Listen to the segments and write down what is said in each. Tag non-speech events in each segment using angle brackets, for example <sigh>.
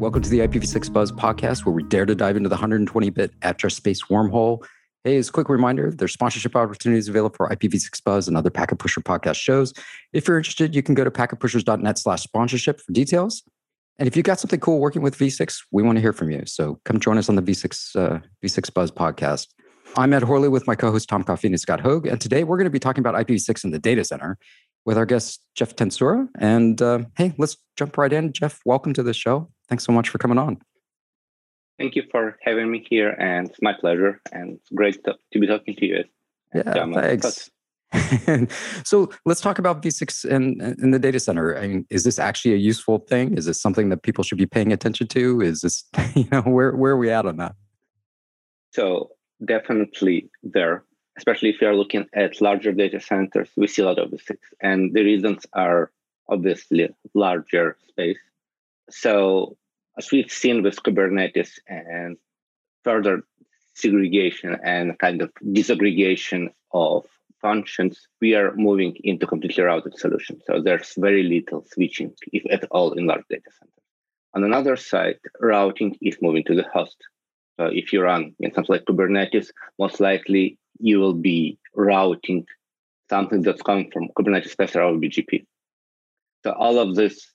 Welcome to the IPv6 Buzz podcast, where we dare to dive into the 120 bit address space wormhole. Hey, as a quick reminder, there's sponsorship opportunities available for IPv6 Buzz and other Packet Pusher podcast shows. If you're interested, you can go to packetpushers.net slash sponsorship for details. And if you've got something cool working with V6, we want to hear from you. So come join us on the V6 uh, V6 Buzz podcast. I'm Ed Horley with my co-host Tom Coffeen and Scott Hogg, and today we're going to be talking about IPv6 in the data center with our guest Jeff Tantsura. And uh, hey, let's jump right in. Jeff, welcome to the show. Thanks so much for coming on. Thank you for having me here, and it's my pleasure. And it's great to, to be talking to you. Yeah, thanks. <laughs> so let's talk about V6 in, in the data center. I mean, is this actually a useful thing? Is this something that people should be paying attention to? Is this, <laughs> you know, where, where are we at on that? So definitely there, especially if you are looking at larger data centers, we see a lot of V6. And the reasons are obviously larger space. So as we've seen with Kubernetes and further segregation and kind of disaggregation of functions, we are moving into completely routed solutions. So there's very little switching, if at all, in large data centers. On another side, routing is moving to the host. So if you run in something like Kubernetes, most likely you will be routing something that's coming from Kubernetes cluster or BGP. So all of this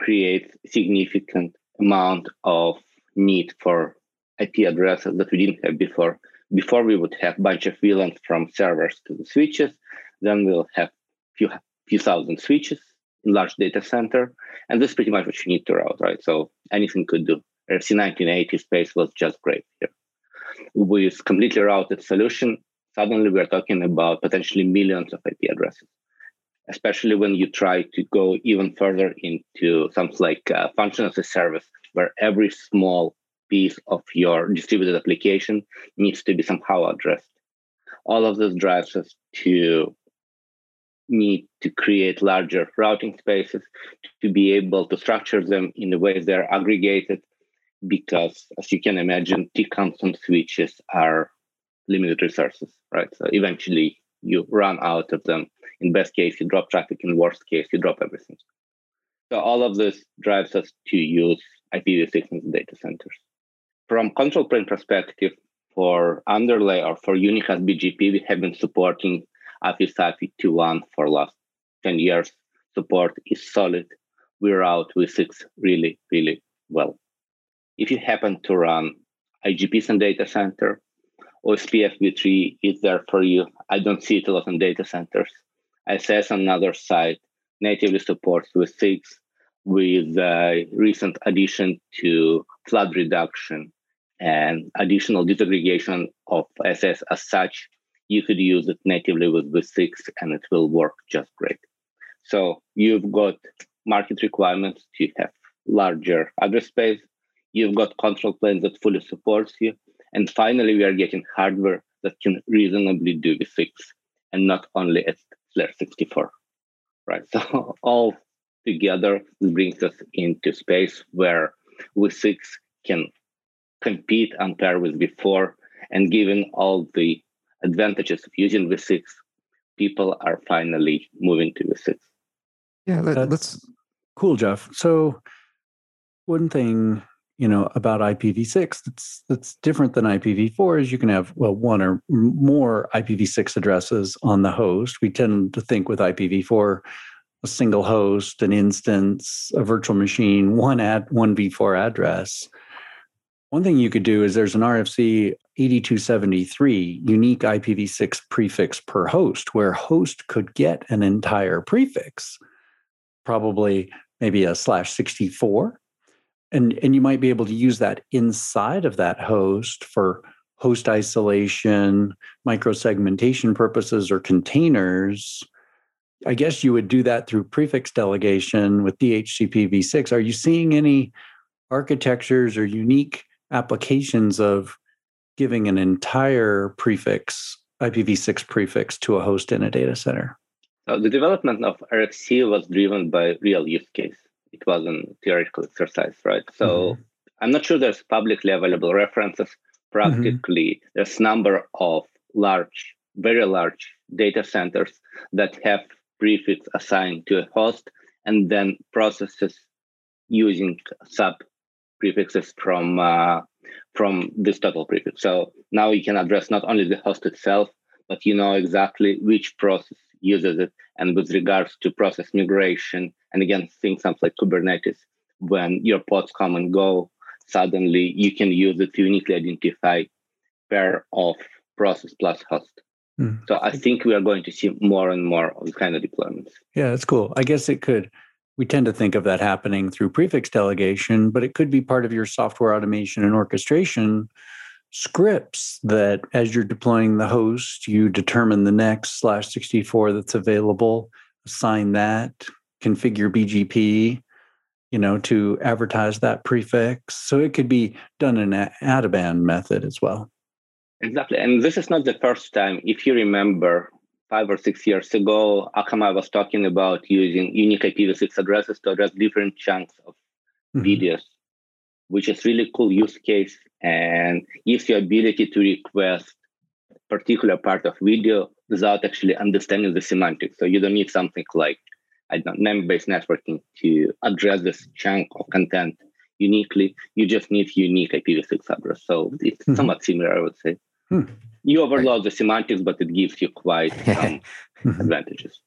creates significant amount of need for IP addresses that we didn't have before. Before we would have a bunch of VLANs from servers to the switches, then we'll have few few thousand switches in large data center, and this is pretty much what you need to route, right? So anything could do. RFC 1918 space was just great here. With completely routed solution, suddenly we're talking about potentially millions of IP addresses especially when you try to go even further into something like uh, function as a service, where every small piece of your distributed application needs to be somehow addressed. All of this drives us to need to create larger routing spaces to be able to structure them in the way they're aggregated because as you can imagine t-constant switches are limited resources right so eventually you run out of them. In best case, you drop traffic. In worst case, you drop everything. So all of this drives us to use IPv6 in the data centers. From control plane perspective, for underlay or for unicast BGP, we have been supporting AFI SAFI 2.1 for last 10 years. Support is solid. We're out V6 really, really well. If you happen to run IGPs in data center, OSPF v3 is there for you. I don't see it a lot in data centers. On another side natively supports V6 with a recent addition to flood reduction and additional disaggregation of SS as such. You could use it natively with V6 and it will work just great. So you've got market requirements to have larger address space. You've got control planes that fully supports you. And finally, we are getting hardware that can reasonably do V6 and not only at slash 64, right? So <laughs> all together brings us into space where V6 can compete and pair with V4. And given all the advantages of using V6, people are finally moving to V6. Yeah, let, us cool, Jeff. So one thing you know about IPv6 that's that's different than IPv4 is you can have well one or more IPv6 addresses on the host. We tend to think with IPv4 a single host, an instance, a virtual machine, one at one v4 address. One thing you could do is there's an RFC 8273 unique IPv6 prefix per host where host could get an entire prefix, probably maybe a slash 64 and and you might be able to use that inside of that host for host isolation microsegmentation purposes or containers. I guess you would do that through prefix delegation with dhcp v6 are you seeing any architectures or unique applications of giving an entire prefix ipv6 prefix to a host in a data center? Uh, the development of rfc was driven by real use case it wasn't theoretical exercise, right? So mm-hmm. I'm not sure there's publicly available references. Practically, mm-hmm. there's number of large, very large data centers that have prefix assigned to a host and then processes using sub prefixes from uh, from this total prefix. So now you can address not only the host itself, but you know exactly which process uses it. And with regards to process migration, and again, things like Kubernetes, when your pods come and go, suddenly you can use it to uniquely identify pair of process plus host. Mm. So I think we are going to see more and more of kind of deployments. Yeah, that's cool. I guess it could. We tend to think of that happening through prefix delegation, but it could be part of your software automation and orchestration scripts that as you're deploying the host, you determine the next slash 64 that's available, assign that, configure BGP, you know, to advertise that prefix. So it could be done in an out of band method as well. Exactly. And this is not the first time. If you remember, five or six years ago, Akamai was talking about using unique IPv6 addresses to address different chunks of mm-hmm. videos, which is really cool use case and gives you ability to request particular part of video without actually understanding the semantics. So you don't need something like I don't know, name-based networking to address this chunk of content uniquely. You just need unique IPv6 address. So it's mm-hmm. somewhat similar, I would say. Hmm. You overload the semantics, but it gives you quite some mm-hmm. <laughs> advantages.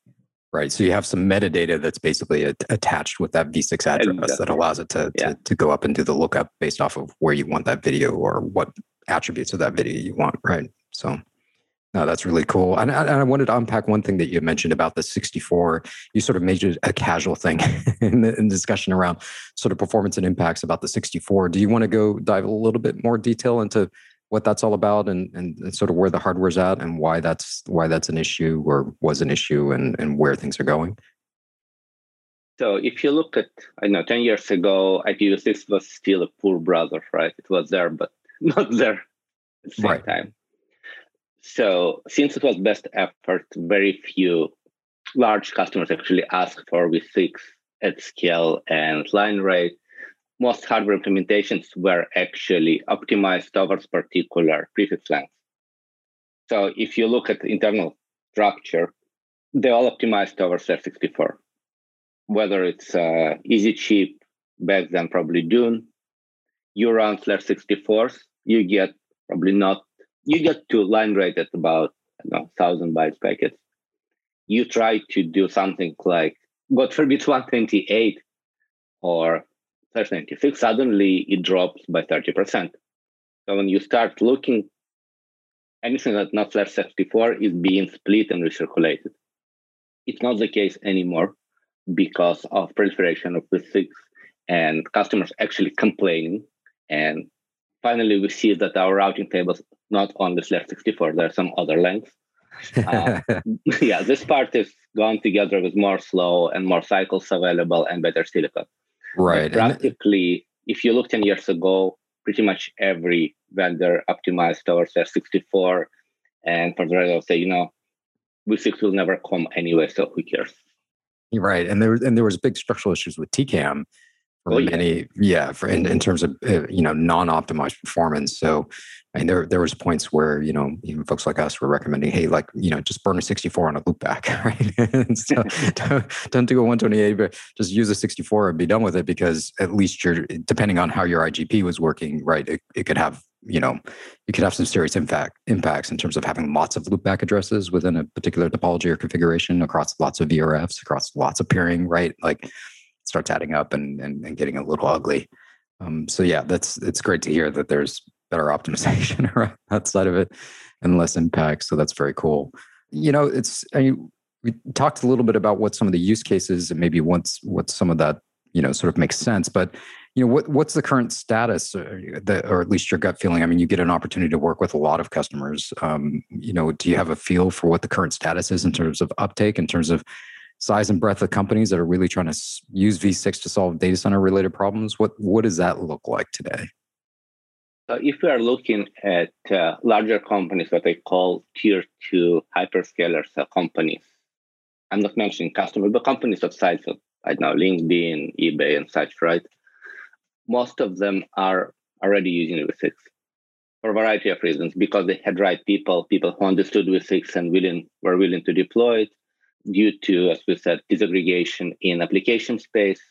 Right. So you have some metadata that's basically a, attached with that v6 address that allows it to, yeah. to, to go up and do the lookup based off of where you want that video or what attributes of that video you want. Right. So no, that's really cool. And I, and I, wanted to unpack one thing that you mentioned about the 64. You sort of made it a casual thing <laughs> in the in discussion around sort of performance and impacts about the 64. Do you want to go dive a little bit more detail into what that's all about and, and, and, sort of where the hardware's at and why that's why that's an issue or was an issue and, and where things are going? So if you look at, I know, 10 years ago, IPv6 was still a poor browser, right? It was there, but <laughs> not there at the same right. time. So since it was best effort, very few large customers actually asked for v6 at scale and line rate most hardware implementations were actually optimized towards particular prefix lengths. So if you look at internal structure, they all optimized towards Slash64. Whether it's uh, EZchip, back then probably Dune, you run slash 64s, you get probably not, you get to line rate at about I know, 1000 bytes packets. You try to do something like, God forbid, 128 or 96, suddenly it drops by 30%. So when you start looking, anything that's not slash 64 is being split and recirculated. It's not the case anymore because of proliferation of v6 and customers actually complaining. And finally, we see that our routing tables not only slash 64, there are some other lengths. <laughs> uh, yeah, this part is gone together with more slow and more cycles available and better silicon. Right. practically, if you look 10 years ago, pretty much every vendor optimized towards S64. And for the rest, I'll say, you know, V6 will never come anyway, so who cares? Right. And there and there was big structural issues with TCAM for oh, many, yeah, for in, in terms of uh, you know non-optimized performance. So, I mean, there there was points where you know even folks like us were recommending, hey, like you know, just burn a 64 on a loopback, <laughs> right? so <laughs> don't, don't do a 128, but just use a 64 and be done with it because at least you're depending on how your IGP was working, right? It, it could have you know you could have some serious impact impacts in terms of having lots of loopback addresses within a particular topology or configuration across lots of VRFs, across lots of peering, right? Like starts adding up and, and, and getting a little ugly. Um, so yeah, that's it's great to hear that there's better optimization <laughs> around that side of it and less impact. So that's very cool. You know, it's I mean, we talked a little bit about what some of the use cases and maybe once what some of that you know sort of makes sense, but you know what what's the current status or, uh, the, or at least your gut feeling i mean you get an opportunity to work with a lot of customers um, you know do you have a feel for what the current status is in terms of uptake in terms of size and breadth of companies that are really trying to use V6 to solve data center related problems? What what does that look like today? So if we are looking at uh, larger companies, what I call tier two hyperscalers uh, companies, I'm not mentioning customers, but companies of size of don't know LinkedIn, eBay, and such, right? Most of them are already using V6 for a variety of reasons because they had right people, people who understood V6 and willing were willing to deploy it due to, as we said, disaggregation in application space,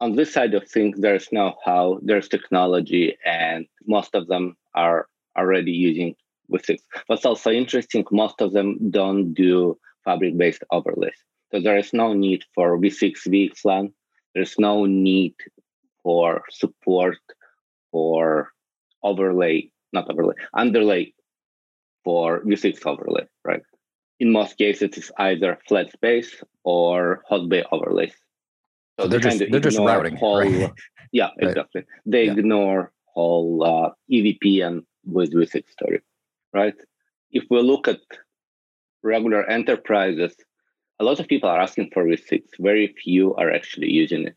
on this side of things, there's know-how, there's technology, and most of them are already using V6. What's also interesting, most of them don't do fabric-based overlays. So there is no need for V6 VXLAN. There's no need for support for overlay, not overlay, underlay for V6 overlay, right? In most cases, it's either flat space or host-based overlays. So, so they're just they're just routing. Whole, right? <laughs> Yeah, right. exactly. They yeah. ignore whole uh, EVPN with V6 story, right? If we look at regular enterprises, a lot of people are asking for V6. Very few are actually using it.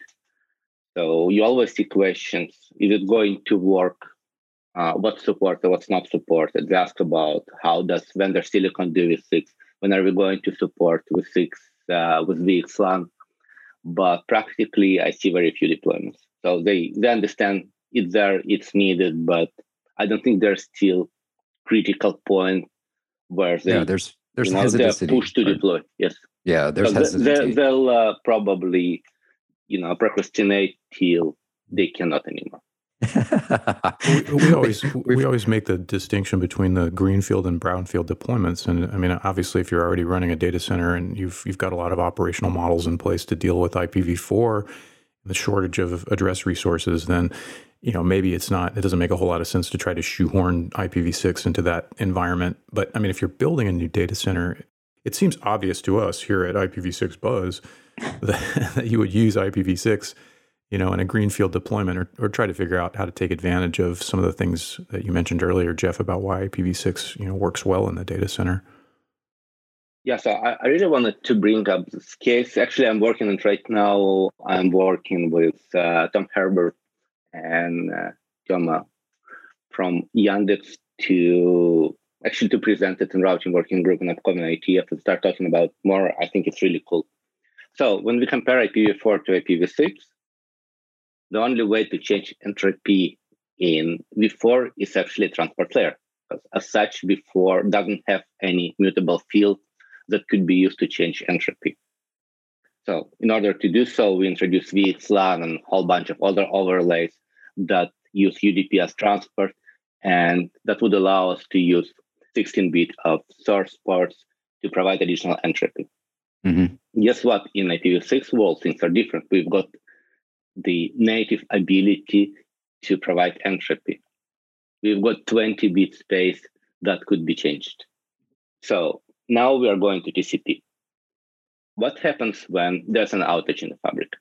So you always see questions: Is it going to work? Uh, what's supported? What's not supported? They ask about how does vendor silicon do V6? When are we going to support with six uh, with VXLAN? But practically, I see very few deployments. So they they understand it's there, it's needed, but I don't think there's still critical point where they yeah, there's there's you know, hesitancy. push to deploy. Yes. Yeah, there's so hesitancy. They, will uh, probably you know procrastinate till they cannot anymore. We, we, always we always make the distinction between the greenfield and brownfield deployments, and I mean, obviously, if you're already running a data center and you've you've got a lot of operational models in place to deal with IPv4, the shortage of address resources, then you know maybe it's not it doesn't make a whole lot of sense to try to shoehorn IPv6 into that environment. But I mean, if you're building a new data center, it seems obvious to us here at IPv6 Buzz that, <laughs> that you would use IPv6 you know, in a greenfield deployment or, or try to figure out how to take advantage of some of the things that you mentioned earlier, Jeff, about why IPv6, you know, works well in the data center. Yeah, so I, I really wanted to bring up this case. Actually, I'm working on right now. I'm working with uh, Tom Herbert and uh, Toma from Yandex to actually to present it in routing working group in upcoming IETF and start talking about more. I think it's really cool. So when we compare IPv4 to IPv6, the only way to change entropy in V4 is actually transport layer. Because as such, V4 doesn't have any mutable field that could be used to change entropy. So in order to do so, we introduce VXLAN and a whole bunch of other overlays that use UDP as transport, and that would allow us to use 16-bit of source ports to provide additional entropy. Mm-hmm. Guess what? In IPv6 world, things are different. We've got the native ability to provide entropy. We've got 20 bit space that could be changed. So now we are going to TCP. What happens when there's an outage in the fabric?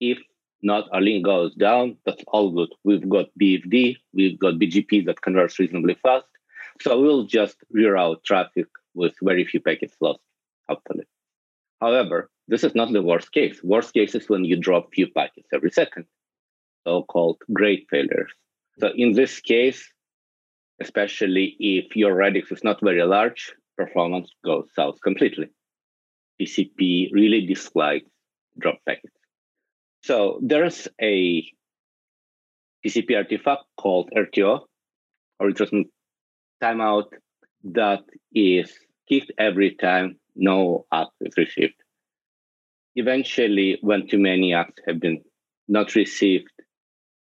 If not a link goes down, that's all good. We've got BFD, we've got BGP that converts reasonably fast. So we'll just reroute traffic with very few packets lost, hopefully. However, this is not the worst case. Worst case is when you drop few packets every second, so-called gray failures. So in this case, especially if your radix is not very large, performance goes south completely. TCP really dislikes drop packets. So there's a TCP artifact called RTO, or retransmission timeout, that is kicked every time no ACK is received eventually, when too many ACKs have been not received,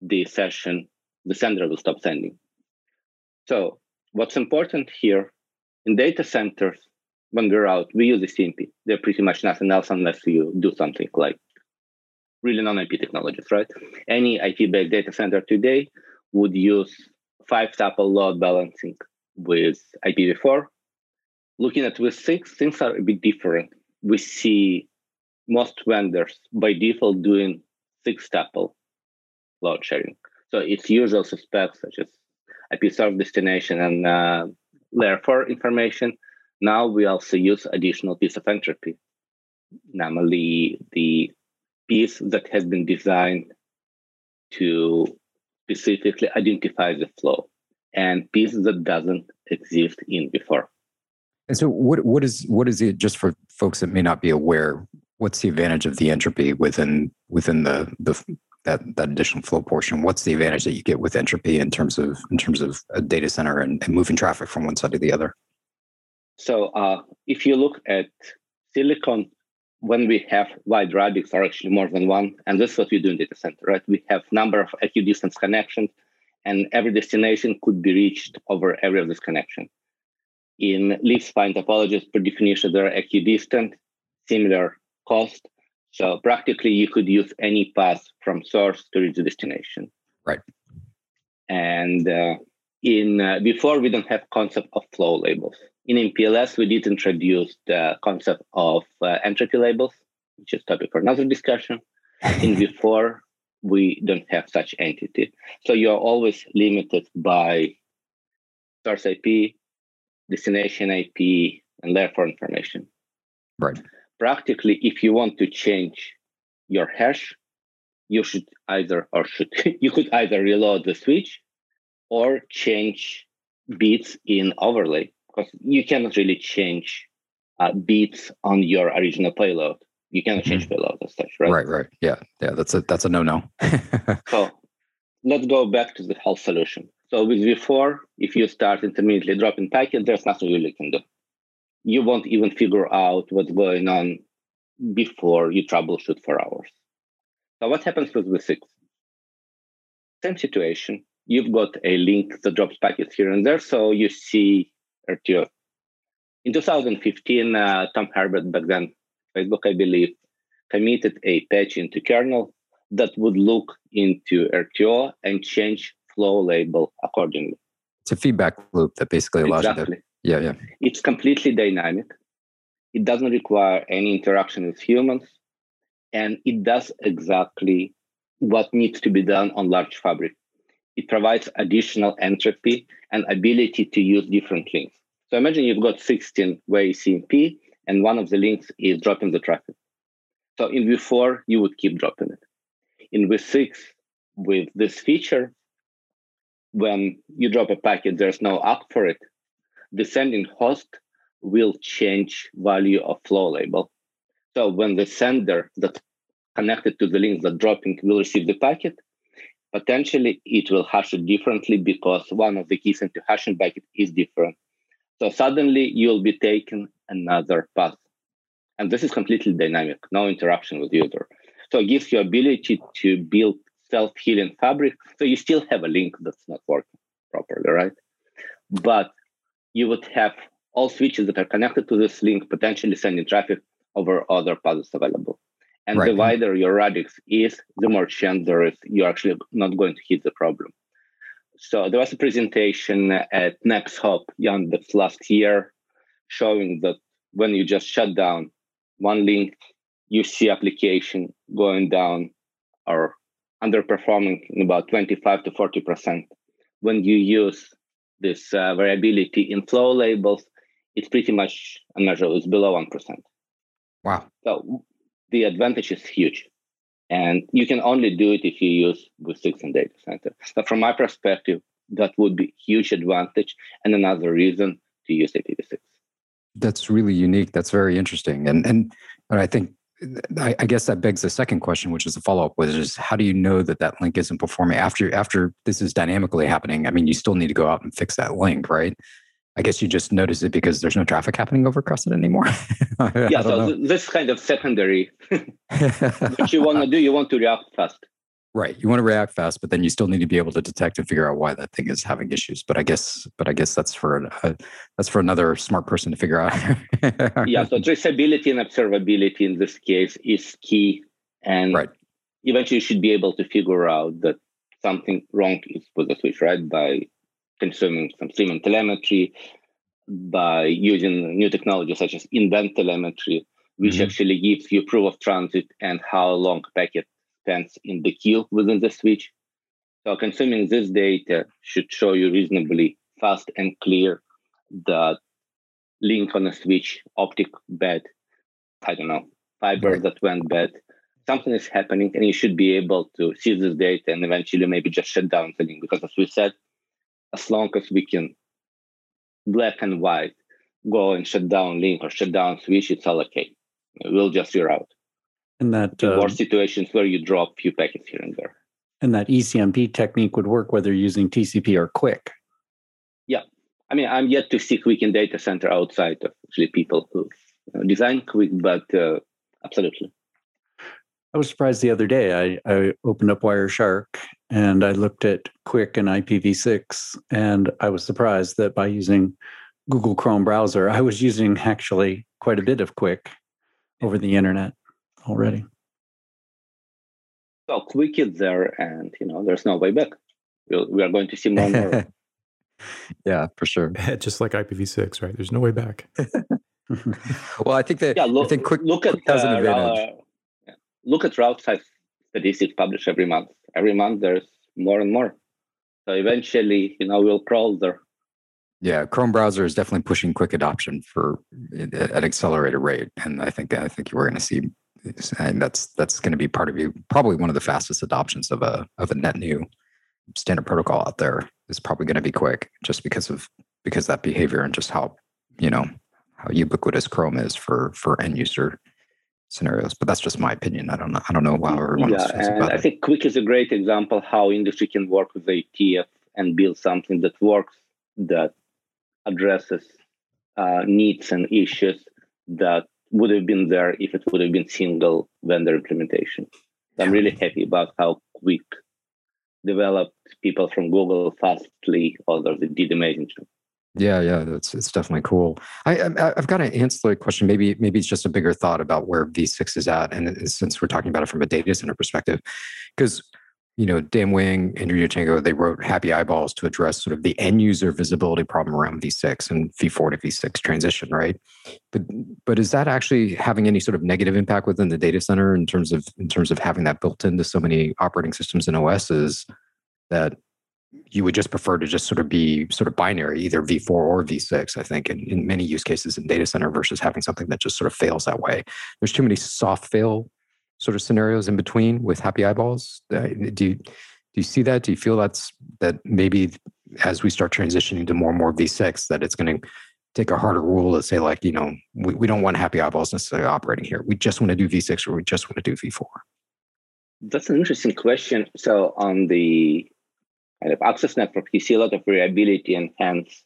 the session, the sender will stop sending. So what's important here in data centers, when we're out, we use the CMP. They're pretty much nothing else unless you do something like really non-IP technologies, right? Any IP-based data center today would use five tuple load balancing with IPv4. Looking at with six, things are a bit different. We see most vendors by default doing six tuple load sharing. So it's usual suspects such as IP server destination and uh, layer 4 information. Now we also use additional piece of entropy, namely the piece that has been designed to specifically identify the flow and piece that doesn't exist in V4. And so what what is what is it just for folks that may not be aware, what's the advantage of the entropy within within the the that that additional flow portion? What's the advantage that you get with entropy in terms of in terms of a data center and, and moving traffic from one side to the other? So uh, if you look at silicon when we have wide radix or actually more than one, and this is what we do in data center, right? We have number of equidistant connections, and every destination could be reached over every of these connections. In leaf-spine topologies, per definition, they're equidistant, similar cost. So practically, you could use any path from source to reach the destination. Right. And uh, in uh, V4 we don't have concept of flow labels. In MPLS, we did introduce the concept of uh, entropy labels, which is topic for another discussion. in <laughs> V4, we don't have such entity. So you're always limited by source IP, destination IP, and layer 4 information. Right. Practically, if you want to change your hash, you should either or should <laughs> you could either reload the switch or change bits in overlay because you cannot really change uh, bits on your original payload. You cannot change mm-hmm. payload as such, right? Right, right. Yeah, yeah. That's a that's a no no. <laughs> so let's go back to the whole solution. So with V4, if you start intermittently dropping packets, there's nothing you really can do. You won't even figure out what's going on before you troubleshoot for hours. So what happens with V6? Same situation you've got a link that drops packets here and there. So you see RTO. In 2015, uh, Tom Herbert, back then Facebook, I believe, committed a patch into kernel that would look into RTO and change flow label accordingly. It's a feedback loop that basically allows exactly. you to. Yeah, yeah. It's completely dynamic. It doesn't require any interaction with humans. And it does exactly what needs to be done on large fabric it provides additional entropy and ability to use different links. So imagine you've got 16 way CMP, and one of the links is dropping the traffic. So in V4, you would keep dropping it. In V6, with this feature, when you drop a packet, there's no ACK for it. The sending host will change value of flow label. So when the sender that connected to the link that dropping will receive the packet, potentially it will hash it differently because one of the keys into hashing bucket is different. So suddenly you'll be taking another path. And this is completely dynamic, no interaction with user. So it gives you ability to build self-healing fabric. So you still have a link that's not working properly, right? But you would have all switches that are connected to this link potentially sending traffic over other paths available. And right. the wider your radix is, the more chance there is you're actually not going to hit the problem. So there was a presentation at Next Hop Yandex last year showing that when you just shut down one link, you see application going down or underperforming in about 25 to 40%. When you use this uh, variability in flow labels, it's pretty much unmeasurable. It's below 1%. Wow. So the advantage is huge. And you can only do it if you use V6 and data center. So from my perspective, that would be huge advantage and another reason to use IPv6. That's really unique. That's very interesting. And and, and I think I, I, guess that begs the second question, which is a follow up, which is how do you know that that link isn't performing after after this is dynamically happening? I mean, you still need to go out and fix that link, right? I guess you just notice it because there's no traffic happening over Crescent anymore. <laughs> yeah, so know. this kind of secondary. <laughs> what you want to do, you want to react fast. Right, you want to react fast, but then you still need to be able to detect and figure out why that thing is having issues. But I guess, but I guess that's for a, that's for another smart person to figure out. yeah, so <laughs> traceability and observability in this case is key, and right. eventually you should be able to figure out that something wrong is with the switch, right? By consuming some streaming telemetry by using new technology such as in-band telemetry, which mm-hmm. actually gives you proof of transit and how long a packet spends in the queue within the switch. So consuming this data should show you reasonably fast and clear that link on a switch, optic bad, I don't know, fiber that went bad. Something is happening, and you should be able to see this data and eventually maybe just shut down the link because, as we said, as long as we can black and white go and shut down link or shut down switch, it's all okay. We'll just reroute. And that uh, more situations where you drop a few packets here and there. And that ECMP technique would work whether you're using TCP or QUIC. Yeah. I mean, I'm yet to see QUIC in data center outside of actually people who design QUIC, but uh, Absolutely. I was surprised the other day. I, I opened up Wireshark and I looked at QUIC and IPv6, and I was surprised that by using Google Chrome browser, I was using actually quite a bit of QUIC over the internet already. Well, QUIC is there, and you know, there's no way back. We'll, we are going to see more more. <laughs> yeah, for sure. <laughs> Just like IPv6, right? There's no way back. <laughs> well, I think that yeah, look, I think QUIC, look at QUIC has an advantage. Uh, look at route size statistics published every month. Every month there's more and more. So eventually, you know, we'll crawl there. Yeah, Chrome browser is definitely pushing QUIC adoption for at an accelerated rate, and I think I think we're going to see, and that's that's going to be part of you. Probably one of the fastest adoptions of a of a net new standard protocol out there is probably going to be QUIC just because of because that behavior and just how you know how ubiquitous Chrome is for for end user scenarios. But that's just my opinion. I don't know. I don't know how everyone yeah, and I it. think QUIC is a great example how industry can work with IETF and build something that works that addresses uh, needs and issues that would have been there if it would have been single vendor implementation. So I'm really happy about how QUIC developed people from Google Fastly, others did amazing job. Yeah, yeah, that's it's definitely cool. I, um, I have got an ancillary question. Maybe maybe it's just a bigger thought about where V6 is at, and since we're talking about it from a data center perspective, because you know Dan Wing, Andrew Yourtchenko, they wrote Happy Eyeballs to address sort of the end user visibility problem around V6 and V4 to V6 transition, right? But but is that actually having any sort of negative impact within the data center in terms of in terms of having that built into so many operating systems and OSs that you would just prefer to just sort of be sort of binary, either V4 or V6, I think, in, in many use cases in data center versus having something that just sort of fails that way. There's too many soft fail sort of scenarios in between with happy eyeballs. Uh, do you, do you see that? Do you feel that's that maybe as we start transitioning to more and more V6, that it's going to take a harder rule to say like, you know, we, we don't want happy eyeballs necessarily operating here. We just want to do V6 or we just want to do V4. That's an interesting question. So on the kind of access network, you see a lot of variability and hence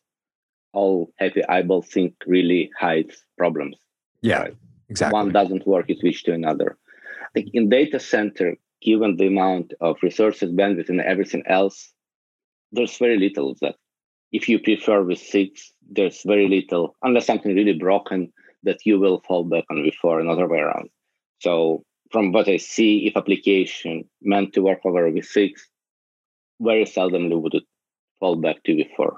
all happy eyeball sync really hides problems. Yeah, right? exactly. One doesn't work, you switch to another. Think in data center, given the amount of resources, bandwidth, and everything else, there's very little of that. If you prefer V6, there's very little, unless something really broken, that you will fall back on V4 and way around. So from what I see, if application meant to work over V6, very seldomly would it fall back to V4.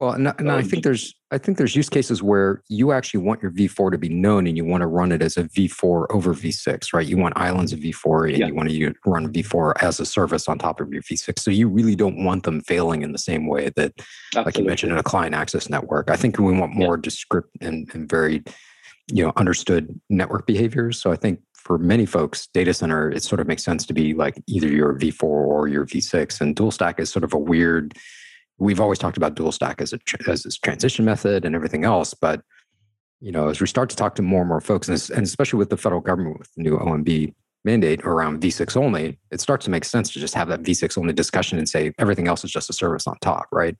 Well, and, and I think there's I think there's use cases where you actually want your V4 to be known and you want to run it as a V4 over V6, right? You want islands of V4 and yeah. you want to run V4 as a service on top of your V6. So you really don't want them failing in the same way that, Absolutely. like you mentioned, in a client access network. I think we want more yeah. descript and, and very, you know, understood network behaviors. So I think for many folks, data center, it sort of makes sense to be like either your V4 or your V6. And dual stack is sort of a weird, we've always talked about dual stack as a as this transition method and everything else. But, you know, as we start to talk to more and more folks, and, and especially with the federal government with the new OMB mandate around V6 only, it starts to make sense to just have that V6 only discussion and say everything else is just a service on top, right?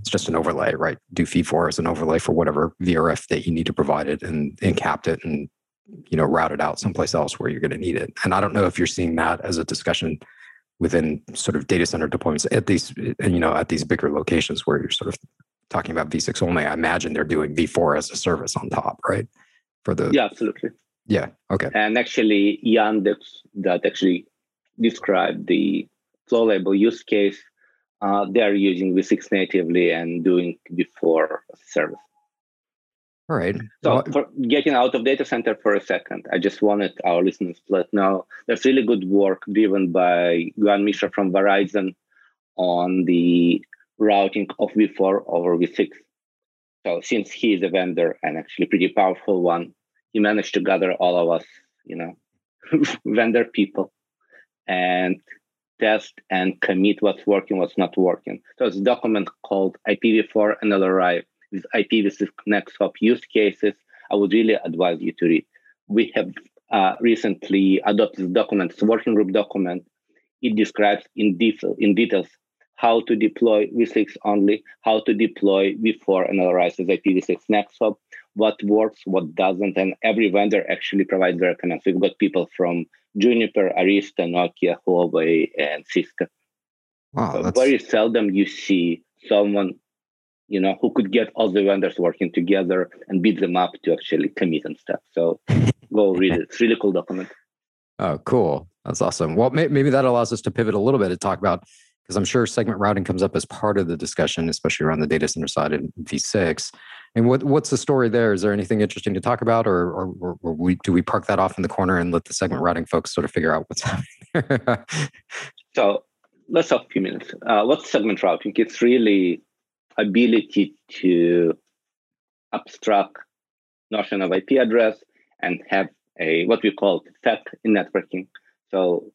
It's just an overlay, right? Do V4 as an overlay for whatever VRF that you need to provide it and, and capped it and you know route it out someplace else where you're going to need it and i don't know if you're seeing that as a discussion within sort of data center deployments at these you know at these bigger locations where you're sort of talking about v6 only i imagine they're doing v4 as a service on top right? For the yeah absolutely. Yeah okay. And actually yandex that actually described the flow label use case uh, they're using v6 natively and doing v4 service all right. So, well, for getting out of data center for a second, I just wanted our listeners to let know there's really good work driven by Gyan Mishra from Verizon on the routing of V4 over V6. So, since he is a vendor and actually pretty powerful one, he managed to gather all of us, you know, <laughs> vendor people, and test and commit what's working, what's not working. So, it's a document called IPv4 NLRI with IPv6 next hop use cases, I would really advise you to read. We have uh, recently adopted the document, it's a working group document. It describes in detail in details how to deploy V6 only, how to deploy V4 NLRI's IPv6 next hop, what works, what doesn't, and every vendor actually provides their comments. We've got people from Juniper, Arista, Nokia, Huawei, and Cisco. Wow, very seldom you see someone, you know, who could get all the vendors working together and beat them up to actually commit and stuff. So <laughs> go read it. It's really cool document. Oh, cool. That's awesome. Well, may- maybe that allows us to pivot a little bit to talk about because I'm sure segment routing comes up as part of the discussion, especially around the data center side in V6. And what what's the story there? Is there anything interesting to talk about, or, or, or we, do we park that off in the corner and let the segment routing folks sort of figure out what's <laughs> happening? so let's talk a few minutes. Uh, what's segment routing? It's really ability to abstract notion of IP address and have a what we call FEP in networking. So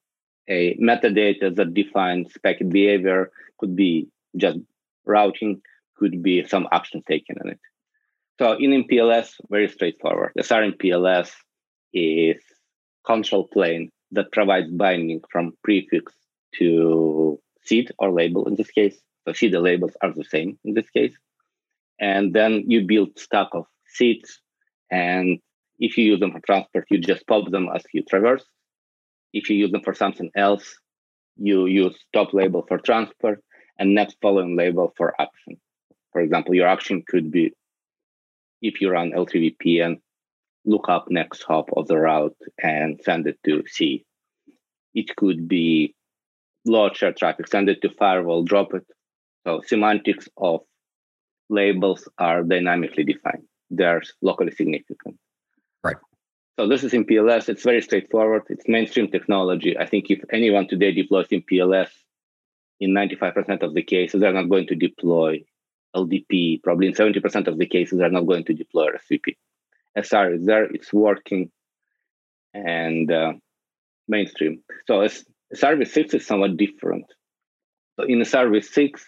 a metadata that defines packet behavior could be just routing, could be some action taken on it. So in MPLS, very straightforward. The SRMPLS is control plane that provides binding from prefix to SID or label in this case. So and labels are the same in this case. And then you build stack of SIDs. And if you use them for transport, you just pop them as you traverse. If you use them for something else, you use top label for transport and next following label for action. For example, your action could be if you run L3VPN, look up next hop of the route and send it to C. It could be load share traffic, send it to firewall, drop it. So semantics of labels are dynamically defined. They're locally significant. Right. So this is MPLS. It's very straightforward. It's mainstream technology. I think if anyone today deploys MPLS, in 95% of the cases, they're not going to deploy LDP. Probably in 70% of the cases, they're not going to deploy RSVP. SR is there, it's working, and uh, mainstream. So as SRv6 is somewhat different. So in SRv6,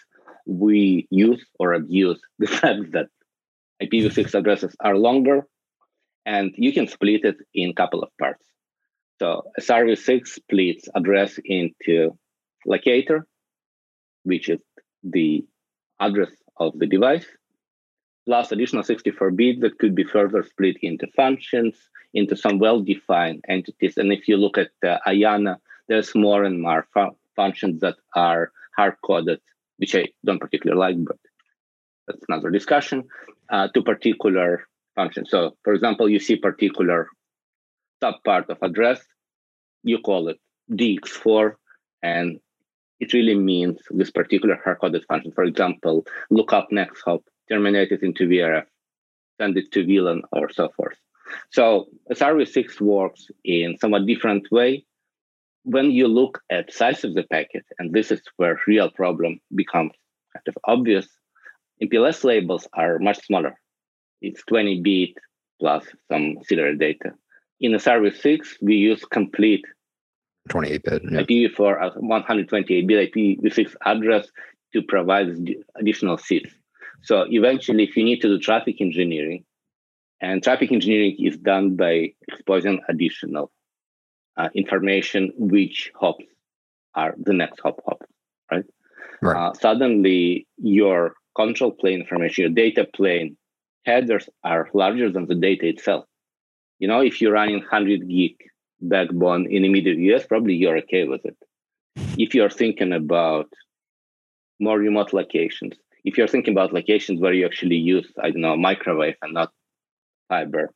we use or abuse <laughs> the fact that IPv6 addresses are longer and you can split it in a couple of parts. So SRv6 splits address into locator, which is the address of the device, plus additional 64 bits that could be further split into functions, into some well-defined entities. And if you look at uh, IANA, there's more and more fu- functions that are hard-coded, which I don't particularly like, but that's another discussion, uh, to particular functions. So for example, you see particular subpart of address, you call it DX4, and it really means this particular hard-coded function. For example, look up next hop, terminate it into VRF, send it to VLAN, or so forth. So SRv6 works in somewhat different way. When you look at size of the packet, and this is where real problem becomes kind of obvious, MPLS labels are much smaller it's 20 bit plus some serial data. In the SRv6, we use complete 28 bit yeah. IPv4 128 bit IPv6 address to provide additional SIDs. So eventually, if you need to do traffic engineering, and traffic engineering is done by exposing additional uh, information, which hops are the next hop hop, right? right. Uh, suddenly, your control plane information, your data plane headers are larger than the data itself. You know, if you're running 100 gig backbone in immediate US, probably you're okay with it. If you're thinking about more remote locations, if you're thinking about locations where you actually use, I don't know, microwave and not fiber,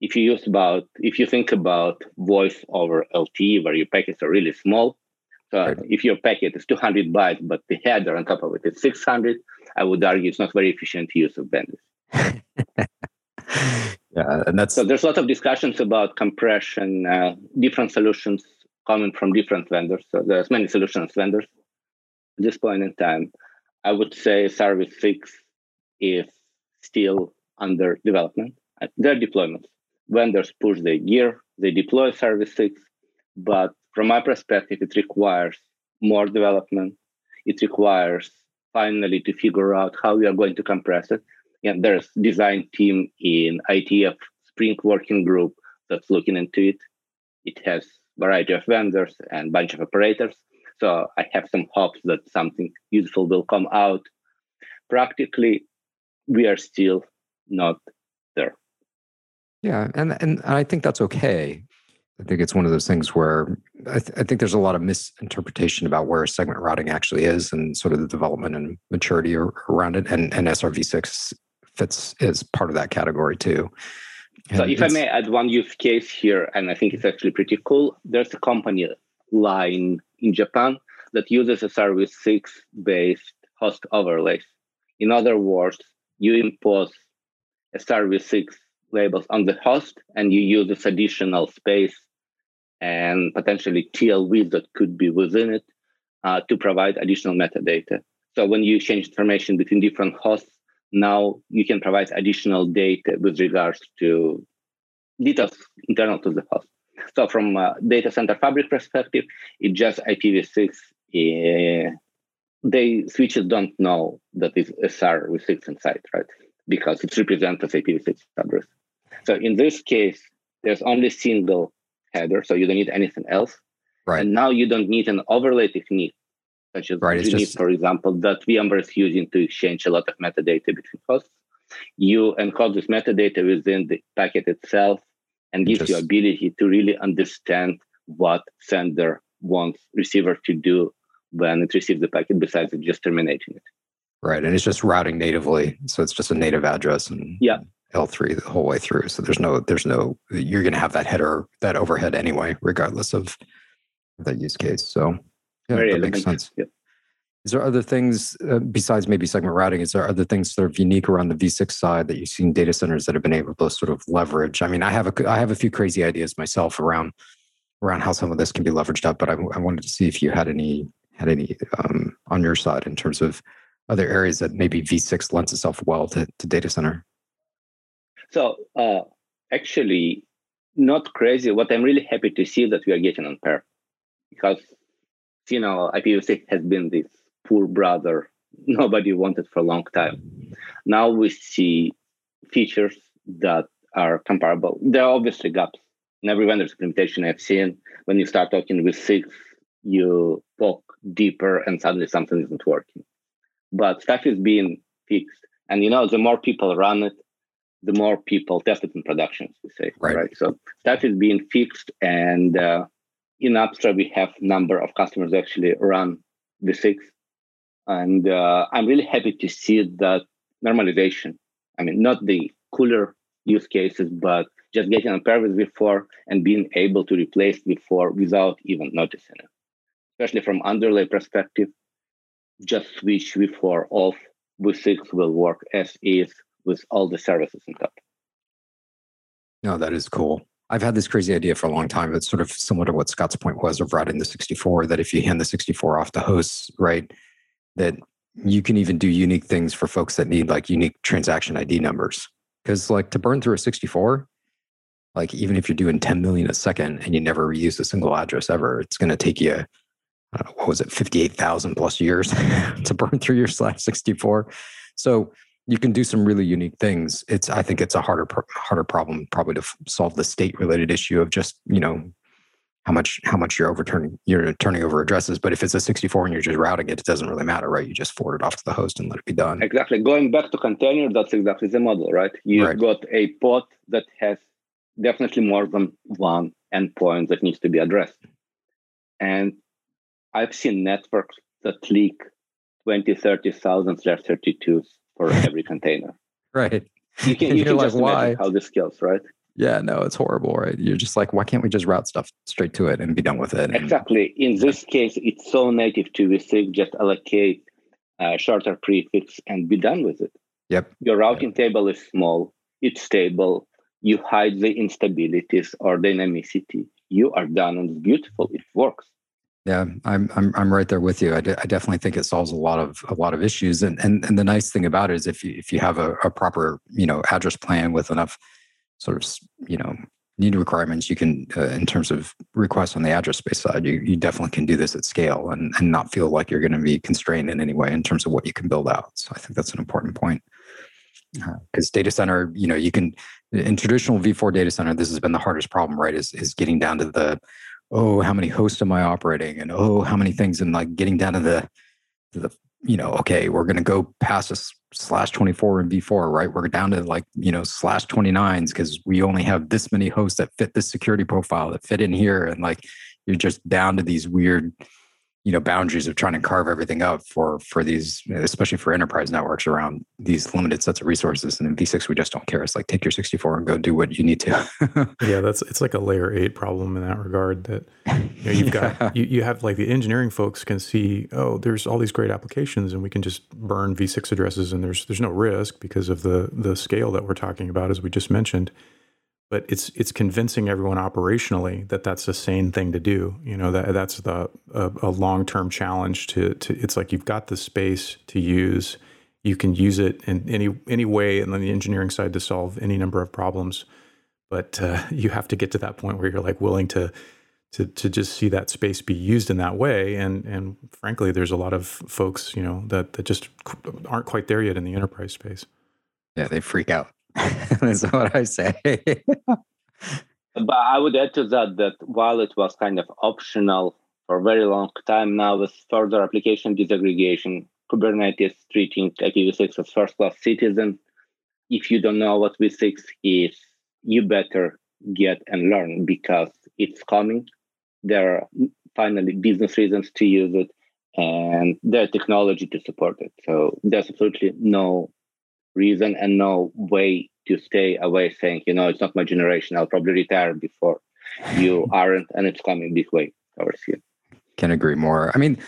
if you use about, if you think about voice over LTE, where your packets are really small, so right. if your packet is 200 bytes, but the header on top of it is 600, I would argue it's not very efficient use of bandwidth. <laughs> yeah, and that's so. There's a lot of discussions about compression, uh, different solutions coming from different vendors. So there's many solutions vendors. At this point in time, I would say SRv6 is still under development. Uh, their deployments. Vendors push their gear, they deploy SRv6, but from my perspective, it requires more development. It requires finally to figure out how we are going to compress it And there's design team in IETF Spring working group that's looking into it. It has variety of vendors and bunch of operators. So I have some hopes that something useful will come out. Practically, we are still not. Yeah, and and I think that's okay. I think it's one of those things where I, th- I, think there's a lot of misinterpretation about where segment routing actually is and sort of the development and maturity around it. And, and SRv6 fits as part of that category too. And so, if I may add one use case here, and I think it's actually pretty cool. There's a company line in Japan that uses SRv6 based host overlays. In other words, you impose SRv6 labels on the host and you use this additional space and potentially TLVs that could be within it uh, to provide additional metadata. So when you change information between different hosts, now you can provide additional data with regards to details internal to the host. So from a data center fabric perspective, it just IPv6. Uh, they switches don't know that it's SRv6 inside, right? Because it represents as IPv6 address. So in this case, there's only single header, so you don't need anything else. Right. And now you don't need an overlay technique, such as right, you just... for example, that VMware is using to exchange a lot of metadata between hosts. You encode this metadata within the packet itself and gives just... you ability to really understand what sender wants receiver to do when it receives the packet besides just terminating it. Right. And it's just routing natively. So it's just a native address and yeah. L3 the whole way through. So there's no, there's no, you're going to have that header, that overhead anyway, regardless of that use case. So yeah, Very that makes sense. Yep. Is there other things uh, besides maybe segment routing? Is there other things that are unique around the V6 side that you've seen data centers that have been able to sort of leverage? I mean, I have a I have a few crazy ideas myself around around how some of this can be leveraged up, but I, I wanted to see if you had any had any um, on your side in terms of other areas that maybe V6 lends itself well to, to data center. So uh, actually, not crazy. What I'm really happy to see that we are getting on pair, because you know IPv6 has been this poor brother <laughs> nobody wanted for a long time. Now we see features that are comparable. There are obviously gaps. In every vendor's implementation I've seen, when you start talking with six, you poke deeper and suddenly something isn't working. But stuff is being fixed. And you know, the more people run it, the more people test it in production, we say. Right. right? So stuff is being fixed. And uh, in Apstra, we have number of customers actually run the six. And uh, I'm really happy to see that normalization. I mean, not the cooler use cases, but just getting on pair with V4 and being able to replace V4 without even noticing it. Especially from underlay perspective, just switch V4 off. V6 will work as is with all the services on top. No, that is cool. I've had this crazy idea for a long time. It's sort of similar to what Scott's point was of routing the 64, that if you hand the 64 off to hosts, right, that you can even do unique things for folks that need like unique transaction ID numbers. Because like to burn through a 64, like even if you're doing 10 million a second and you never reuse a single address ever, it's going to take you, know, what was it, 58,000 plus years <laughs> to burn through your slash 64. So you can do some really unique things. It's I think it's a harder harder problem probably to solve the state related issue of just you know how much how much you're overturning you're turning over addresses. But if it's a 64 and you're just routing it, it doesn't really matter, right? You just forward it off to the host and let it be done. Exactly. Going back to container, that's exactly the model, right? You've right. got a pod that has definitely more than one endpoint that needs to be addressed. And I've seen networks that leak 20, 30,000 slash 32s for every <laughs> container. Right. You can, <laughs> you can like, just why? imagine how this scales, right? Yeah, no, it's horrible, right? You're just like, why can't we just route stuff straight to it and be done with it? Exactly. In this case, it's so native to V6, just allocate a shorter prefix and be done with it. Yep. Your routing yep. table is small, it's stable, you hide the instabilities or dynamicity. You are done and it's beautiful. It works. Yeah, I'm I'm I'm right there with you. I, de- I definitely think it solves a lot of a lot of issues, and and and the nice thing about it is if you if you have a, a proper you know address plan with enough sort of you know need requirements, you can uh, in terms of requests on the address space side, you you definitely can do this at scale and and not feel like you're going to be constrained in any way in terms of what you can build out. So I think that's an important point because uh, data center, you know, you can in traditional V4 data center, this has been the hardest problem, right? Is is getting down to the oh, how many hosts am I operating? And oh, how many things? And like getting down to the to the, you know, okay, we're gonna go past a slash 24 and v4 right? We're down to like you know slash 29s because we only have this many hosts that fit this security profile that fit in here. And like you're just down to these weird you know boundaries of trying to carve everything up for for these especially for enterprise networks around these limited sets of resources. And in v6 we just don't care. It's like take your 64 and go do what you need to. <laughs> Yeah that's it's like a layer 8 problem in that regard that you know you've yeah. got <laughs> you, you have like the engineering folks can see oh there's all these great applications and we can just burn v6 addresses and there's there's no risk because of the the scale that we're talking about as we just mentioned but it's it's convincing everyone operationally that that's a sane thing to do. You know that that's the a, a long term challenge to to. It's like you've got the space to use. You can use it in any any way, and then the engineering side to solve any number of problems. But uh, <laughs> you have to get to that point where you're like willing to to to just see that space be used in that way. And and frankly, there's a lot of folks you know that that just aren't quite there yet in the enterprise space. Yeah, they freak out. <laughs> That's what I say. but I would add to that that while it was kind of optional for a very long time now, with further application disaggregation, Kubernetes treating IPv6 as first class citizen. If you don't know what V6 is, you better get and learn because it's coming. There are finally business reasons to use it and the technology to support it. So there's absolutely no reason and no way to stay away saying, you know, it's not my generation. I'll probably retire before you <laughs> aren't, and it's coming big way towards you. Can agree more. I mean,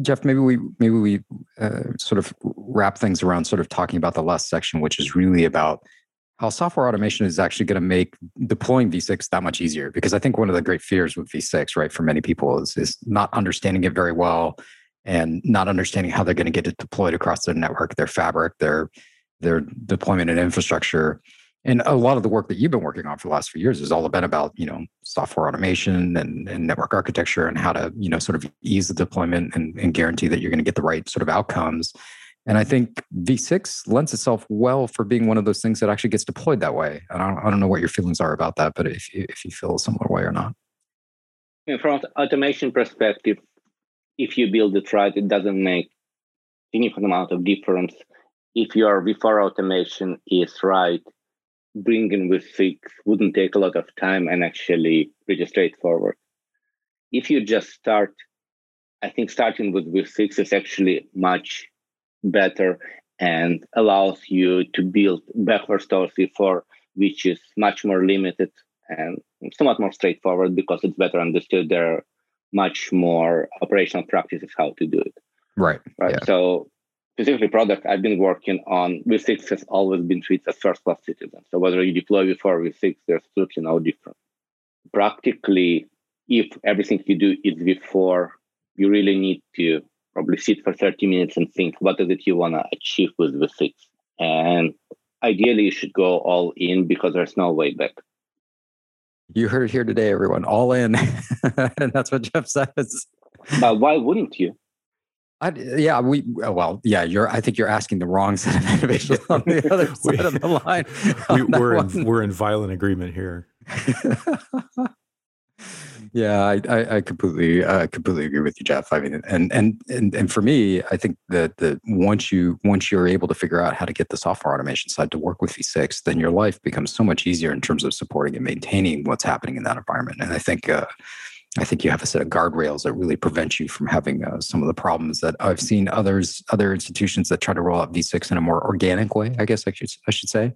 Jeff, maybe we maybe we uh, sort of wrap things around sort of talking about the last section, which is really about how software automation is actually going to make deploying V6 that much easier. Because I think one of the great fears with V6, right, for many people is is not understanding it very well and not understanding how they're going to get it deployed across their network, their fabric, their their deployment and infrastructure. And a lot of the work that you've been working on for the last few years has all been about, you know, software automation and, and network architecture and how to, you know, sort of ease the deployment and, and guarantee that you're going to get the right sort of outcomes. And I think V6 lends itself well for being one of those things that actually gets deployed that way. And I don't, I don't know what your feelings are about that, but if, if you feel a similar way or not. From automation perspective, if you build it right, it doesn't make significant amount of difference if your V4 automation is right, bringing V6 wouldn't take a lot of time and actually pretty straightforward. If you just start, I think starting with V6 is actually much better and allows you to build backwards towards V4, which is much more limited and somewhat more straightforward because it's better understood. There are much more operational practices how to do it. Right. Right. Yeah. So specifically product I've been working on, V6 has always been treated as first class citizen. So whether you deploy V4 V6, there's absolutely no difference. Practically, if everything you do is V4, you really need to probably sit for 30 minutes and think, what is it you want to achieve with V6? And ideally, you should go all in because there's no way back. You heard it here today, everyone. All in. and <laughs> that's what Jeff says. But why wouldn't you? I, yeah, we uh, well, yeah. You're. I think you're asking the wrong <laughs> set of innovation on the other <laughs> side of the line. <laughs> We, are in, we're in violent agreement here. yeah, I, I, I completely uh, completely agree with you, Jeff. I mean, and and and and for me, I think that that once you once you're able to figure out how to get the software automation side to work with V6, then your life becomes so much easier in terms of supporting and maintaining what's happening in that environment. And I think. Uh, I think you have a set of guardrails that really prevent you from having uh, some of the problems that I've seen others, other institutions that try to roll out V6 in a more organic way. I guess I should I should say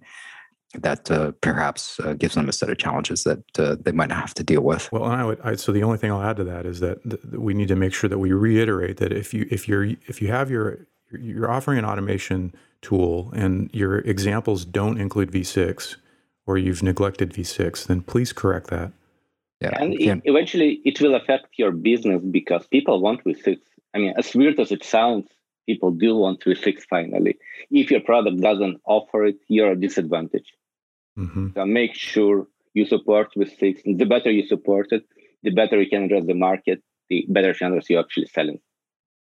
that uh, perhaps uh, gives them a set of challenges that uh, they might have to deal with. Well, I would. I, so the only thing I'll add to that is that, th- we need to make sure that we reiterate that if you if you're if you have your you're offering an automation tool and your examples don't include V6 or you've neglected V6, then please correct that yeah, and it, eventually it will affect your business because people want V6. I mean, as weird as it sounds, people do want V6 finally. If your product doesn't offer it, you're a disadvantage. Mm-hmm. So make sure you support V6. The better you support it, the better you can address the market, the better chances you're actually selling.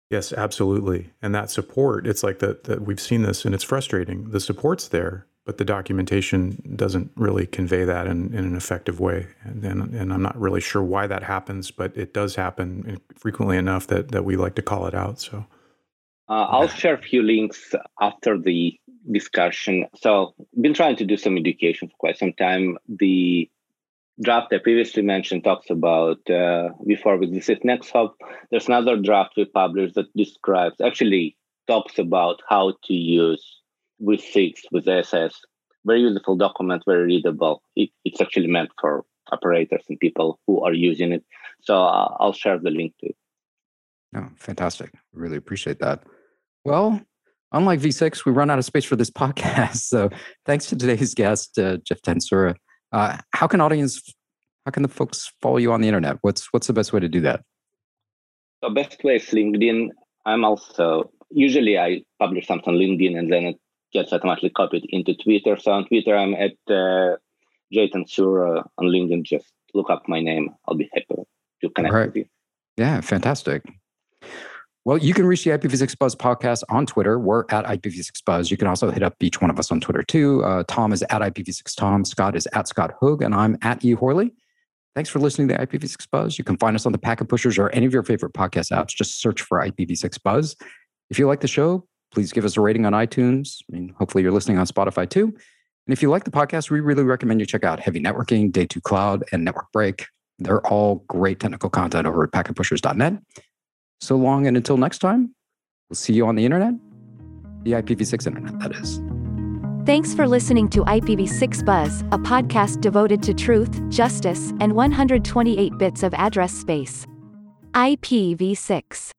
Yes, absolutely. And that support, it's like that that we've seen this and it's frustrating. The support's there, but the documentation doesn't really convey that in, in an effective way. And, and, and, I'm not really sure why that happens, but it does happen frequently enough that, that we like to call it out. So, Uh, I'll share a few links after the discussion. So, I've been trying to do some education for quite some time. The draft I previously mentioned talks about uh, before we visit NextHop. There's another draft we published that describes, actually talks about how to use V6 with SS. Very useful document, very readable. It, it's actually meant for operators and people who are using it. So uh, I'll share the link to it. Oh, fantastic. Really appreciate that. Well, unlike V6, we run out of space for this <laughs> podcast. So thanks to today's guest, uh, Jeff Tantsura. Uh, how can audience, how can the folks follow you on the internet? What's what's the best way to do that? The best way is LinkedIn. I'm also usually I publish something on LinkedIn and then it gets automatically copied into Twitter. So on Twitter, I'm at uh, J Tantsura. On LinkedIn, just look up my name. I'll be happy to connect right. with you. Yeah, fantastic. Well, you can reach the IPv6 Buzz podcast on Twitter. We're at IPv6 Buzz. You can also hit up each one of us on Twitter too. Uh, Tom is at IPv6 Tom. Scott is at Scott Hogg, and I'm at E Horley. Thanks for listening to IPv6 Buzz. You can find us on the Packet Pushers or any of your favorite podcast apps. Just search for IPv6 Buzz. If you like the show, please give us a rating on iTunes. I mean, hopefully you're listening on Spotify too. And if you like the podcast, we really recommend you check out Heavy Networking, Day 2 Cloud, and Network Break. They're all great technical content over at packetpushers.net. So long and until next time, we'll see you on the internet, the IPv6 internet, that is. Thanks for listening to IPv6 Buzz, a podcast devoted to truth, justice, and 128 bits of address space. IPv6